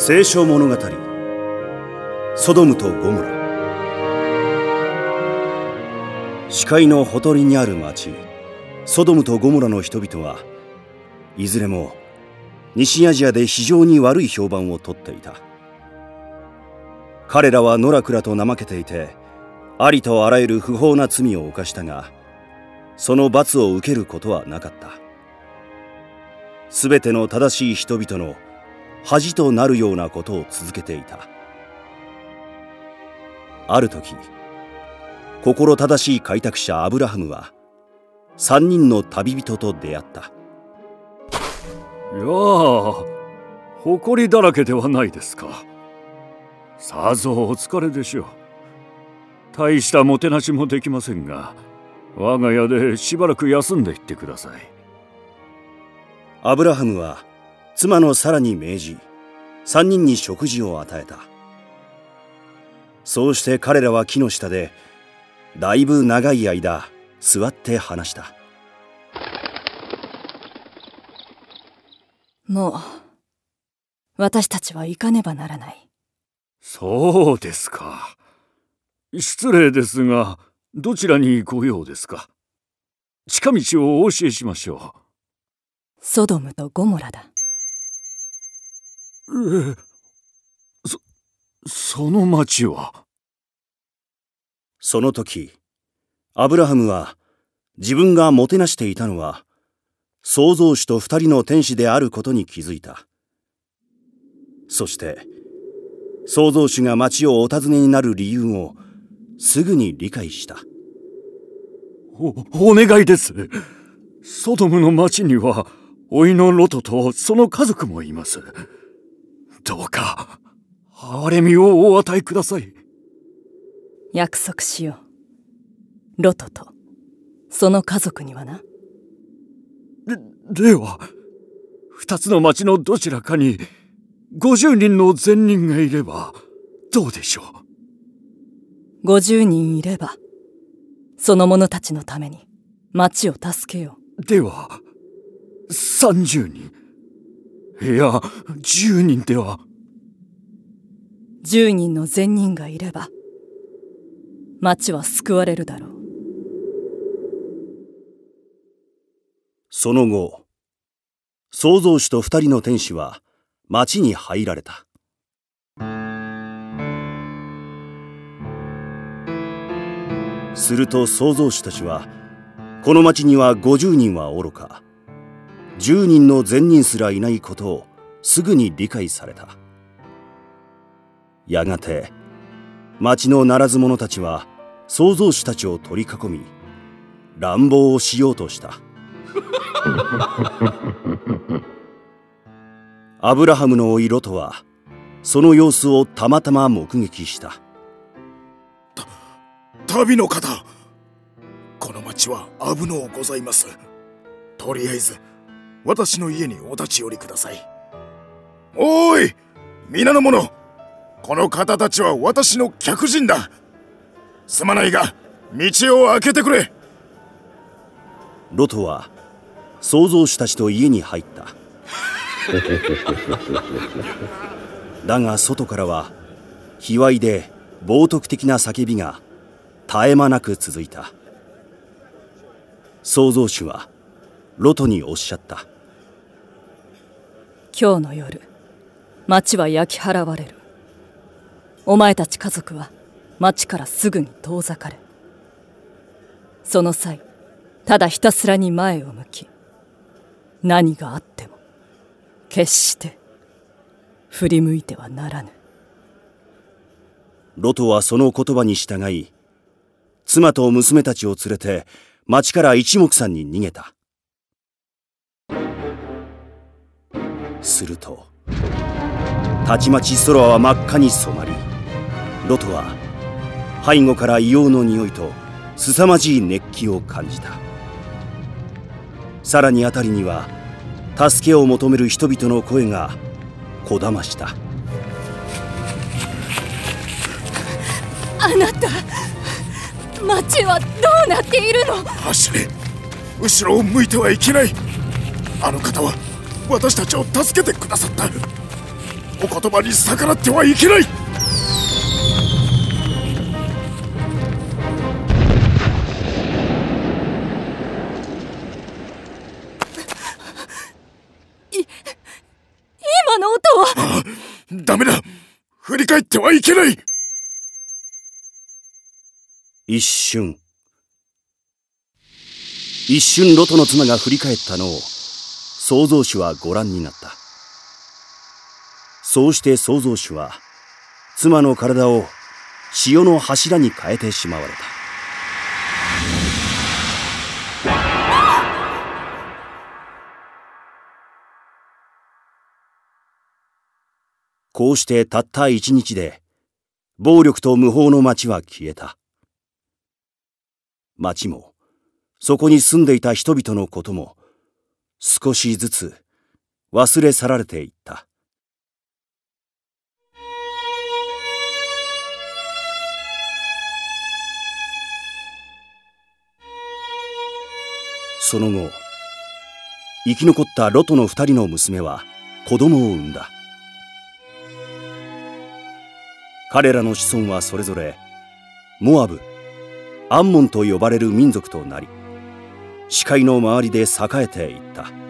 聖書物語。ソドムとゴモラ。視界のほとりにある町。ソドムとゴモラの人々はいずれも西アジアで非常に悪い評判をとっていた。彼らは野良倉と怠けていてありとあらゆる不法な罪を犯したがその罰を受けることはなかった。全ての正しい人々の恥となるようなことを続けていた。ある時心正しい開拓者アブラハムは3人の旅人と出会った。いやあ誇りだらけではないですか。さぞお疲れでしょう。大したもてなしもできませんが我が家でしばらく休んでいってください。アブラハムは妻のサラに命じ3人に食事を与えた。そうして彼らは木の下でだいぶ長い間座って話した。もう私たちは行かねばならない。そうですか。失礼ですがどちらに行こうようですか。近道をお教えしましょう。ソドムとゴモラだえそその町は？その時アブラハムは自分がもてなしていたのは創造主と二人の天使であることに気づいた。そして創造主が町をお尋ねになる理由をすぐに理解した。おお願いです。ソドムの町には老いのロトとその家族もいますどうか憐れみをお与えください。約束しよう。ロトとその家族にはな。ででは二つの町のどちらかに50人の善人がいればどうでしょう？50人いればその者たちのために町を助けよう。では30人いや10人では。10人の善人がいれば町は救われるだろう。その後創造主と二人の天使は町に入られた。すると創造主たちはこの町には50人はおろか10人の善人すらいないことをすぐに理解された。やがて町のならず者たちは創造主たちを取り囲み乱暴をしようとした。アブラハムのおいロトはその様子をたまたま目撃した。旅の方。この町は危のうございます。とりあえず私の家にお立ち寄りください。おーい皆の者この方たちは私の客人だ。すまないが道を開けてくれ。ロトは創造主たちと家に入った。だが外からは卑猥で冒涜的な叫びが絶え間なく続いた。創造主はロトにおっしゃった。今日の夜町は焼き払われる。お前たち家族は町からすぐに遠ざかれ。その際ただひたすらに前を向き何があっても決して振り向いてはならぬ。ロトはその言葉に従い妻と娘たちを連れて町から一目散に逃げた。するとたちまち空は真っ赤に染まりロトは背後から硫黄の匂いと凄まじい熱気を感じた。さらに辺りには助けを求める人々の声がこだました。あなた町はどうなっているの？走れ。後ろを向いてはいけない。あの方は私たちを助けてくださった。お言葉に逆らってはいけない。今の音は？ダメだ。振り返ってはいけない。一瞬。一瞬ロトの妻が振り返ったのを創造主はご覧になった。そうして創造主は妻の体を潮の柱に変えてしまわれた。こうしてたった一日で暴力と無法の町は消えた。町もそこに住んでいた人々のことも少しずつ忘れ去られていった。その後生き残ったロトの二人の娘は子供を産んだ。彼らの子孫はそれぞれモアブアンモンと呼ばれる民族となり視界の周りで栄えていった。